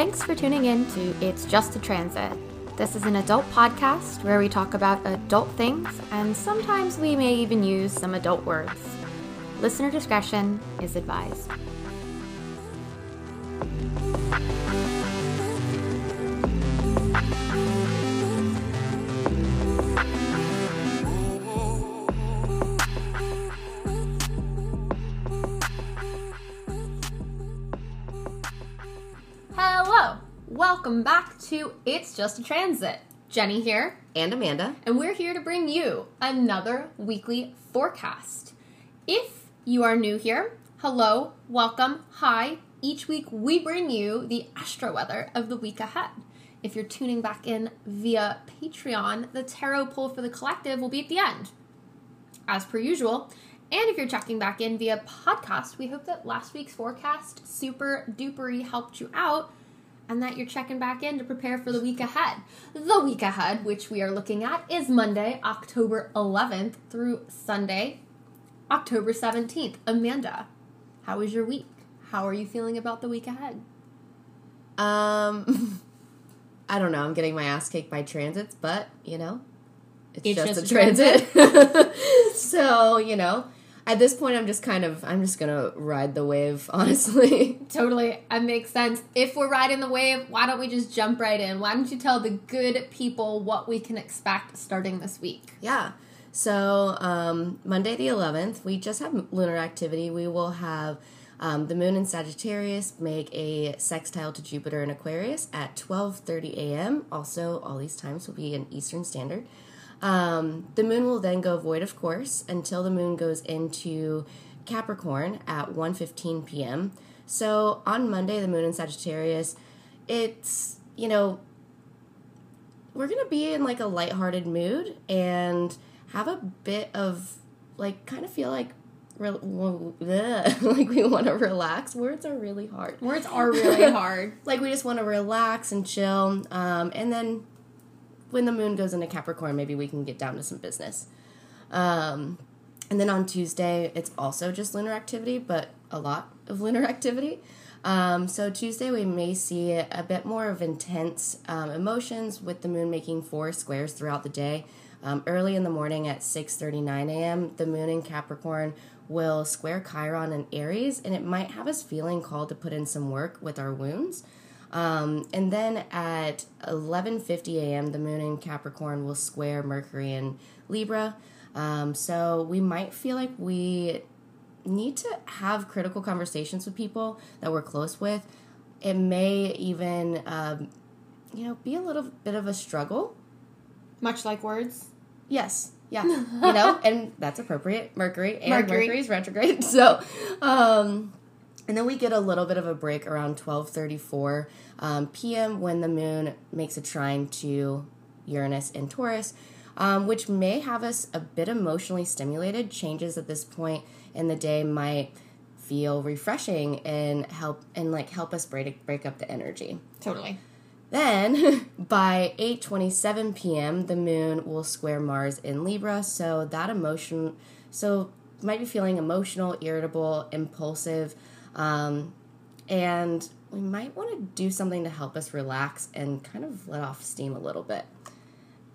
Thanks for tuning in to It's Just a Transit. This is an adult podcast where we talk about adult things and sometimes we may even use some adult words. Listener discretion is advised. Welcome back to It's Just a Transit. Jenny here, and Amanda. and we're here to bring you another weekly forecast. If you are new here, hello, welcome, hi. Each week we bring you the astro weather of the week ahead. If you're tuning back in via Patreon, the tarot pull for the collective will be at the end, as per usual. And if you're checking back in via podcast, we hope that last week's forecast super dupery helped you out and that you're checking back in to prepare for the week ahead. The week ahead, which we are looking at, is Monday, October 11th through Sunday, October 17th. Amanda, how was your week? How are you feeling about the week ahead? Um, I don't know. I'm getting my ass kicked by transits, but you know, it's, It's just, just a a transit. so you know, at this point, I'm just kind of, I'm just gonna ride the wave, honestly. Totally, it makes sense. If we're riding the wave, why don't we just jump right in? Why don't you tell the good people what we can expect starting this week? yeah. So um, Monday the 11th, we just have lunar activity. We will have. Um, the moon in Sagittarius make a sextile to Jupiter in Aquarius at 12:30 a.m. Also, all these times will be in Eastern Standard. Um, the moon will then go void, of course, until the moon goes into Capricorn at 1:15 p.m. So on Monday, the moon in Sagittarius, it's you know we're gonna be in like a lighthearted mood and have a bit of like kind of feel like re- like we want to relax. Words are really hard Words are really hard. like we just want to relax and chill um, and then when the moon goes into capricorn maybe we can get down to some business. Um, and then on tuesday it's also just lunar activity but a lot of lunar activity. Um, so tuesday we may see a bit more of intense um, emotions with the moon making four squares throughout the day. Um, early in the morning at 6.39 a.m the moon in capricorn will square chiron and aries and it might have us feeling called to put in some work with our wounds um, and then at 11:50 a.m., the Moon in Capricorn will square Mercury in Libra. Um, so we might feel like we need to have critical conversations with people that we're close with. It may even, um, you know, be a little bit of a struggle. Much like words. Yes. Yeah. You know, and that's appropriate. Mercury and Mercury. Mercury's retrograde. So, um, and then we get a little bit of a break around 12:34 um, p.m. when the moon makes a trine to Uranus and Taurus, um, which may have us a bit emotionally stimulated. Changes at this point in the day might feel refreshing and help and like help us break break up the energy. Totally. Then by 8:27 p.m., the moon will square Mars in Libra, so that emotion so might be feeling emotional, irritable, impulsive, um, and we might want to do something to help us relax and kind of let off steam a little bit.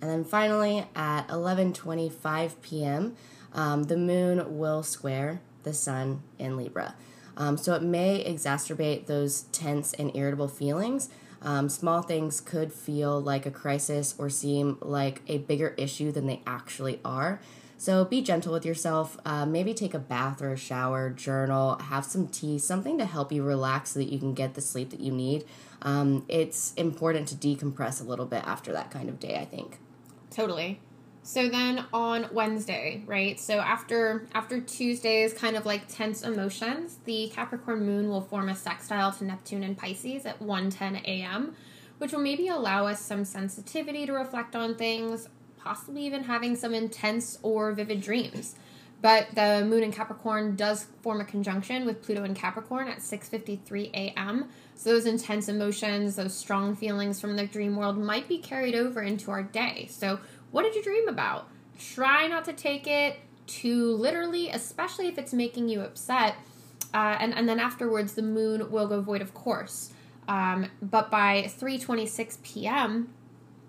And then finally, at 11:25 p.m., um, the moon will square the sun in Libra. Um, so it may exacerbate those tense and irritable feelings. Um, small things could feel like a crisis or seem like a bigger issue than they actually are. So be gentle with yourself. Uh, maybe take a bath or a shower, journal, have some tea, something to help you relax so that you can get the sleep that you need. Um, it's important to decompress a little bit after that kind of day, I think. Totally. So then on Wednesday, right? So after after Tuesday's kind of like tense emotions, the Capricorn moon will form a sextile to Neptune and Pisces at 1:10 a.m., which will maybe allow us some sensitivity to reflect on things, possibly even having some intense or vivid dreams. But the moon in Capricorn does form a conjunction with Pluto in Capricorn at 6:53 a.m. So those intense emotions, those strong feelings from the dream world might be carried over into our day. So what did you dream about? Try not to take it too literally, especially if it's making you upset. Uh, and, and then afterwards, the moon will go void, of course. Um, but by 3:26 p.m.,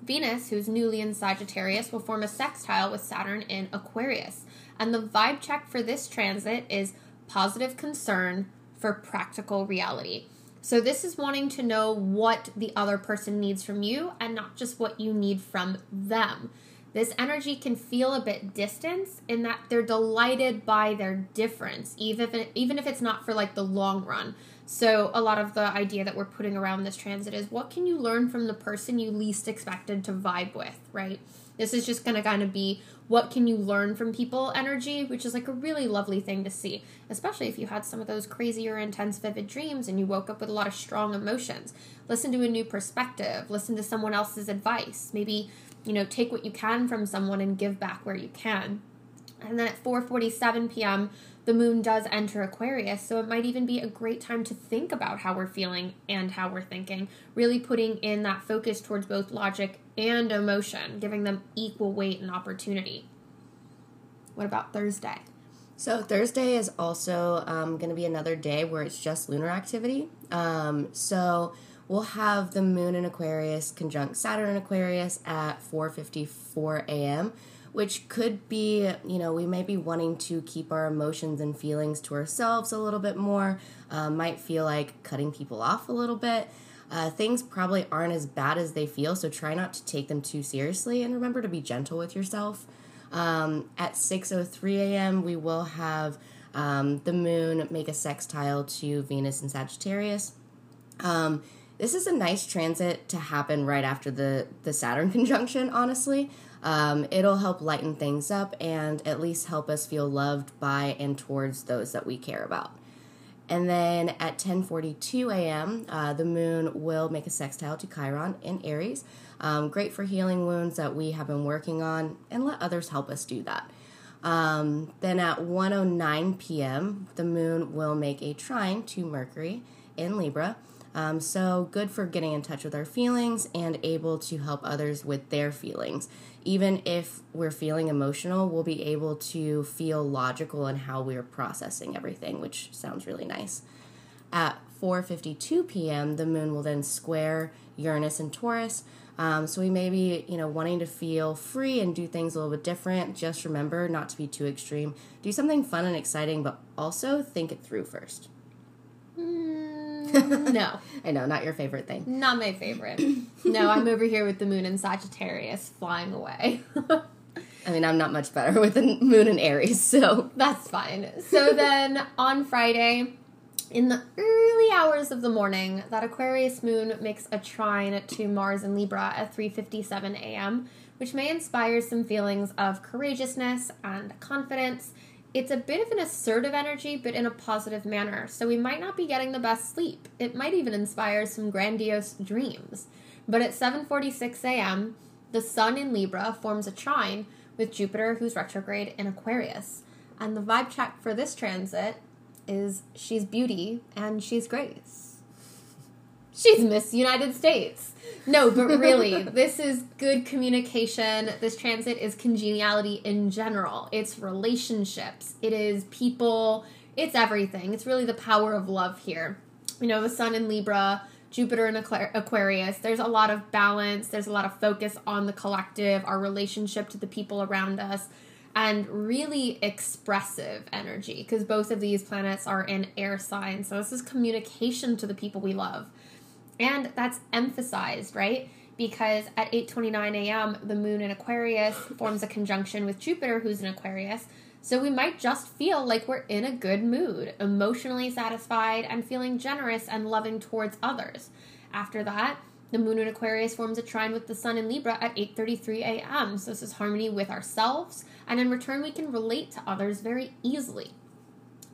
Venus, who's newly in Sagittarius, will form a sextile with Saturn in Aquarius. And the vibe check for this transit is positive concern for practical reality. So, this is wanting to know what the other person needs from you and not just what you need from them. This energy can feel a bit distant in that they're delighted by their difference, even if, it, even if it's not for like the long run. So, a lot of the idea that we're putting around this transit is what can you learn from the person you least expected to vibe with, right? This is just going to kind of be what can you learn from people energy, which is like a really lovely thing to see, especially if you had some of those crazy or intense, vivid dreams and you woke up with a lot of strong emotions. Listen to a new perspective, listen to someone else's advice. Maybe, you know, take what you can from someone and give back where you can. And then at 4:47 p.m., the moon does enter Aquarius, so it might even be a great time to think about how we're feeling and how we're thinking, really putting in that focus towards both logic and emotion, giving them equal weight and opportunity. What about Thursday? So Thursday is also um, going to be another day where it's just lunar activity. Um, so we'll have the moon in Aquarius conjunct Saturn in Aquarius at 4:54 a.m which could be, you know, we might be wanting to keep our emotions and feelings to ourselves a little bit more, uh, might feel like cutting people off a little bit. Uh, things probably aren't as bad as they feel, so try not to take them too seriously and remember to be gentle with yourself. Um, at 6.03 a.m., we will have um, the moon make a sextile to Venus and Sagittarius. Um, this is a nice transit to happen right after the, the Saturn conjunction, honestly. Um, it'll help lighten things up and at least help us feel loved by and towards those that we care about. And then at 10:42 a.m., uh, the moon will make a sextile to Chiron in Aries. Um, great for healing wounds that we have been working on, and let others help us do that. Um, then at 1:09 p.m., the moon will make a trine to Mercury in Libra. Um, so good for getting in touch with our feelings and able to help others with their feelings even if we're feeling emotional, we'll be able to feel logical in how we're processing everything, which sounds really nice. At 4:52 p.m., the moon will then square Uranus and Taurus. Um, so we may be, you know, wanting to feel free and do things a little bit different. Just remember not to be too extreme. Do something fun and exciting, but also think it through first. Mm, no. I know, not your favorite thing. Not my favorite. no, I'm over here with the moon in Sagittarius flying away. I mean, I'm not much better with the moon in Aries, so. That's fine. So then on Friday, in the early hours of the morning, that Aquarius moon makes a trine to Mars in Libra at 3:57 a.m., which may inspire some feelings of courageousness and confidence it's a bit of an assertive energy, but in a positive manner, so we might not be getting the best sleep. It might even inspire some grandiose dreams. But at 7:46 a.m., the sun in Libra forms a trine with Jupiter who's retrograde in Aquarius. And the vibe check for this transit is she's beauty and she's grace she's Miss United States. No, but really, this is good communication. This transit is congeniality in general. It's relationships, it is people, it's everything. It's really the power of love here. You know, the sun in Libra, Jupiter in Aquarius, there's a lot of balance, there's a lot of focus on the collective, our relationship to the people around us, and really expressive energy because both of these planets are in air signs. So, this is communication to the people we love. And that's emphasized, right? Because at 8:29 a.m., the moon in Aquarius forms a conjunction with Jupiter who's in Aquarius. So we might just feel like we're in a good mood, emotionally satisfied and feeling generous and loving towards others. After that, the moon in Aquarius forms a trine with the sun in Libra at 8:33 a.m. So this is harmony with ourselves, and in return we can relate to others very easily.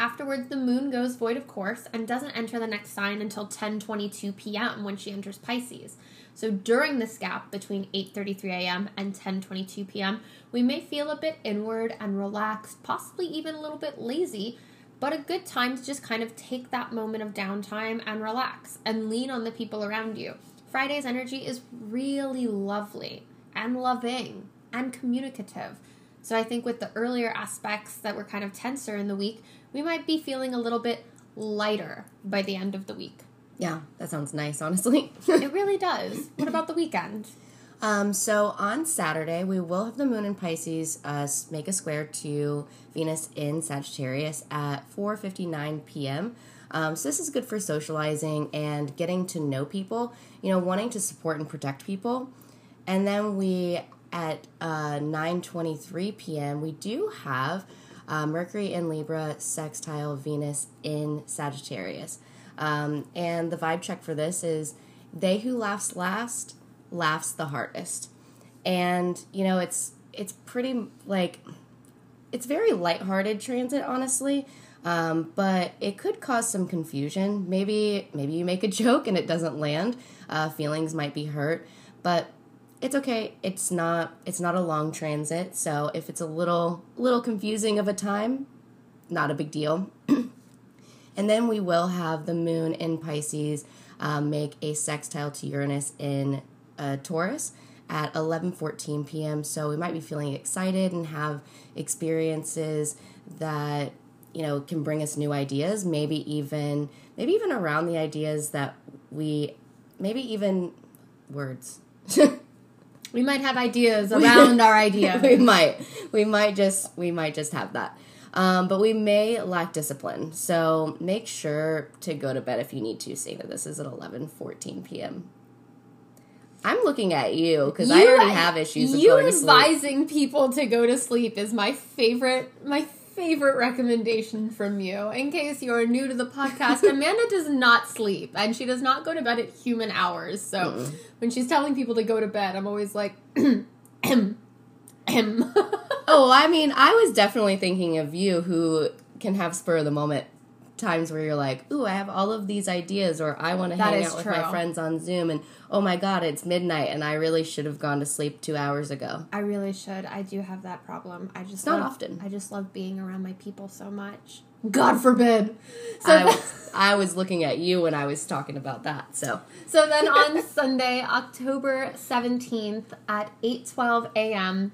Afterwards, the moon goes void of course and doesn't enter the next sign until 10:22 p.m. when she enters Pisces. So during this gap between 8:33 a.m. and 10:22 p.m., we may feel a bit inward and relaxed, possibly even a little bit lazy, but a good time to just kind of take that moment of downtime and relax and lean on the people around you. Friday's energy is really lovely and loving and communicative. So I think with the earlier aspects that were kind of tenser in the week, we might be feeling a little bit lighter by the end of the week. Yeah, that sounds nice, honestly. it really does. What about the weekend? Um, so on Saturday, we will have the moon in Pisces uh, make a square to Venus in Sagittarius at 4:59 p.m. Um, so this is good for socializing and getting to know people. You know, wanting to support and protect people. And then we at uh, 9:23 p.m. we do have uh, Mercury in Libra sextile Venus in Sagittarius. Um, and the vibe check for this is they who laughs last laughs the hardest. And, you know, it's it's pretty like it's very lighthearted transit, honestly. Um, but it could cause some confusion. Maybe maybe you make a joke and it doesn't land. Uh, feelings might be hurt, but it's okay. It's not it's not a long transit, so if it's a little little confusing of a time, not a big deal. and then we will have the moon in Pisces um, make a sextile to Uranus in uh, Taurus at 11:14 p.m. So we might be feeling excited and have experiences that you know can bring us new ideas. Maybe even maybe even around the ideas that we maybe even words. we might have ideas around our idea. we might. We might just we might just have that. Um, but we may lack discipline. So make sure to go to bed if you need to. Seeing that this is at 11 14 p.m. I'm looking at you because I already have issues. With you advising people to go to sleep is my favorite. My favorite recommendation from you. In case you are new to the podcast, Amanda does not sleep and she does not go to bed at human hours. So Mm-mm. when she's telling people to go to bed, I'm always like, oh, I mean, I was definitely thinking of you who can have spur of the moment times where you're like, ooh, I have all of these ideas, or I want to hang out with my friends on Zoom, and oh my god, it's midnight, and I really should have gone to sleep two hours ago. I really should. I do have that problem. I just not love, often. I just love being around my people so much. God forbid. So I was, I was looking at you when I was talking about that. So so then on Sunday, October seventeenth at eight twelve a.m.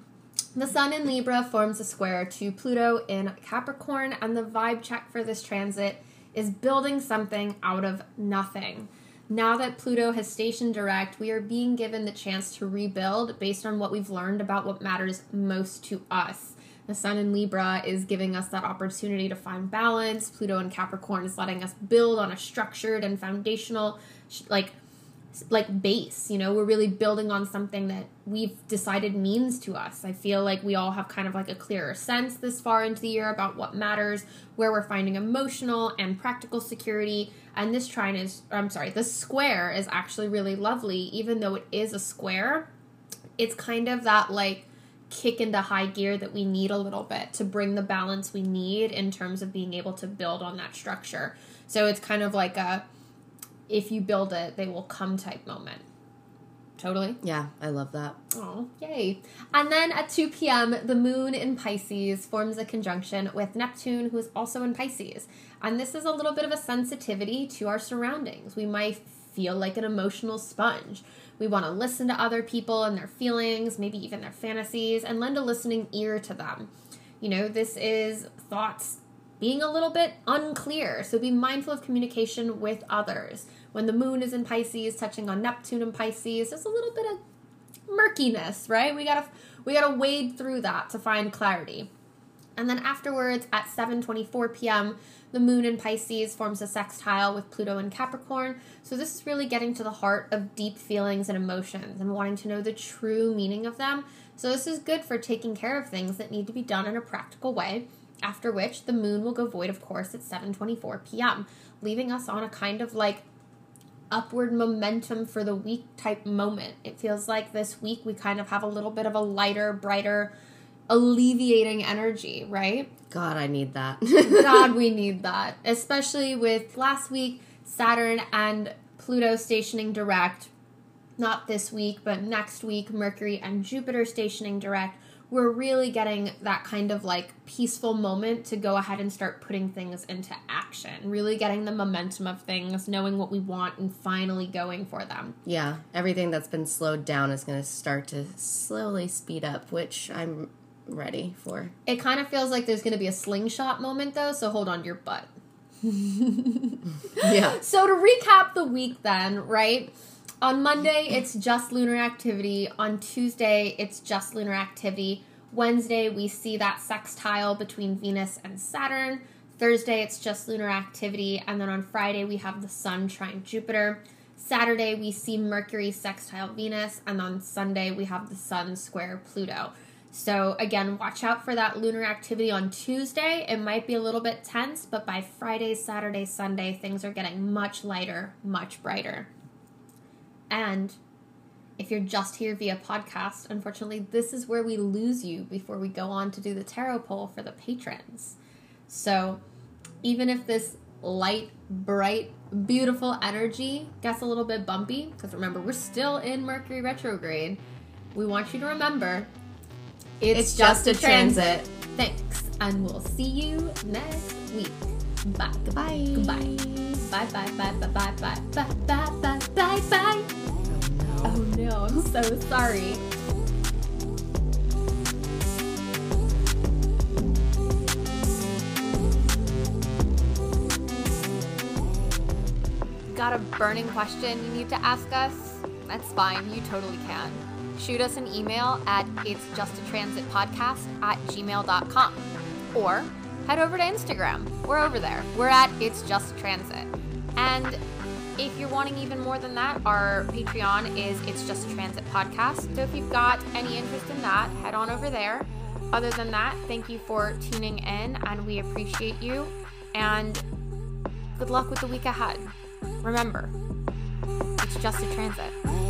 The Sun in Libra forms a square to Pluto in Capricorn, and the vibe check for this transit is building something out of nothing. Now that Pluto has stationed direct, we are being given the chance to rebuild based on what we've learned about what matters most to us. The Sun in Libra is giving us that opportunity to find balance. Pluto in Capricorn is letting us build on a structured and foundational, like, like base you know we're really building on something that we've decided means to us. I feel like we all have kind of like a clearer sense this far into the year about what matters where we're finding emotional and practical security. And this trine is i'm sorry the square is actually really lovely. Even though it is a square it's kind of that like kick into high gear that we need a little bit to bring the balance we need in terms of being able to build on that structure. So it's kind of like a if you build it, they will come type moment. Totally. Yeah, I love that. Oh, yay. And then at 2 p.m., the moon in Pisces forms a conjunction with Neptune, who is also in Pisces. And this is a little bit of a sensitivity to our surroundings. We might feel like an emotional sponge. We want to listen to other people and their feelings, maybe even their fantasies, and lend a listening ear to them. You know, this is thoughts being a little bit unclear. So be mindful of communication with others when the moon is in Pisces, touching on Neptune and Pisces, there's a little bit of murkiness, right? We gotta we gotta wade through that to find clarity. And then afterwards, at 7:24 p.m., the moon in Pisces forms a sextile with Pluto in Capricorn. So this is really getting to the heart of deep feelings and emotions and wanting to know the true meaning of them. So this is good for taking care of things that need to be done in a practical way. After which, the moon will go void, of course, at 7:24 p.m., leaving us on a kind of like upward momentum for the week type moment. It feels like this week we kind of have a little bit of a lighter, brighter, alleviating energy, right? God, I need that. God, we need that. Especially with last week, Saturn and Pluto stationing direct. Not this week, but next week, Mercury and Jupiter stationing direct we're really getting that kind of like peaceful moment to go ahead and start putting things into action, really getting the momentum of things, knowing what we want, and finally going for them. Yeah, everything that's been slowed down is going to start to slowly speed up, which I'm ready for. It kind of feels like there's going to be a slingshot moment though, so hold on to your butt. yeah. So to recap the week then, right? On Monday, it's just lunar activity. On Tuesday, it's just lunar activity. Wednesday, we see that sextile between Venus and Saturn. Thursday, it's just lunar activity. And then on Friday, we have the Sun trine Jupiter. Saturday, we see Mercury sextile Venus. And on Sunday, we have the Sun square Pluto. So, again, watch out for that lunar activity on Tuesday. It might be a little bit tense, but by Friday, Saturday, Sunday, things are getting much lighter, much brighter. And if you're just here via podcast, unfortunately, this is where we lose you before we go on to do the tarot poll for the patrons. So, even if this light, bright, beautiful energy gets a little bit bumpy, because remember, we're still in Mercury retrograde, we want you to remember It's, It's just, just a a transit. thanks, and we'll see you next week. Bye. Goodbye. Goodbye. Bye bye bye bye bye bye bye bye bye bye bye. Oh no, I'm so sorry. Got a burning question you need to ask us? That's fine, you totally can. Shoot us an email at it's just a transit podcast at gmail.com or head over to Instagram. We're over there. We're at it's just transit. And if you're wanting even more than that, our Patreon is It's Just Transit Podcast. So if you've got any interest in that, head on over there. Other than that, thank you for tuning in and we appreciate you. And good luck with the week ahead. Remember, it's just a transit.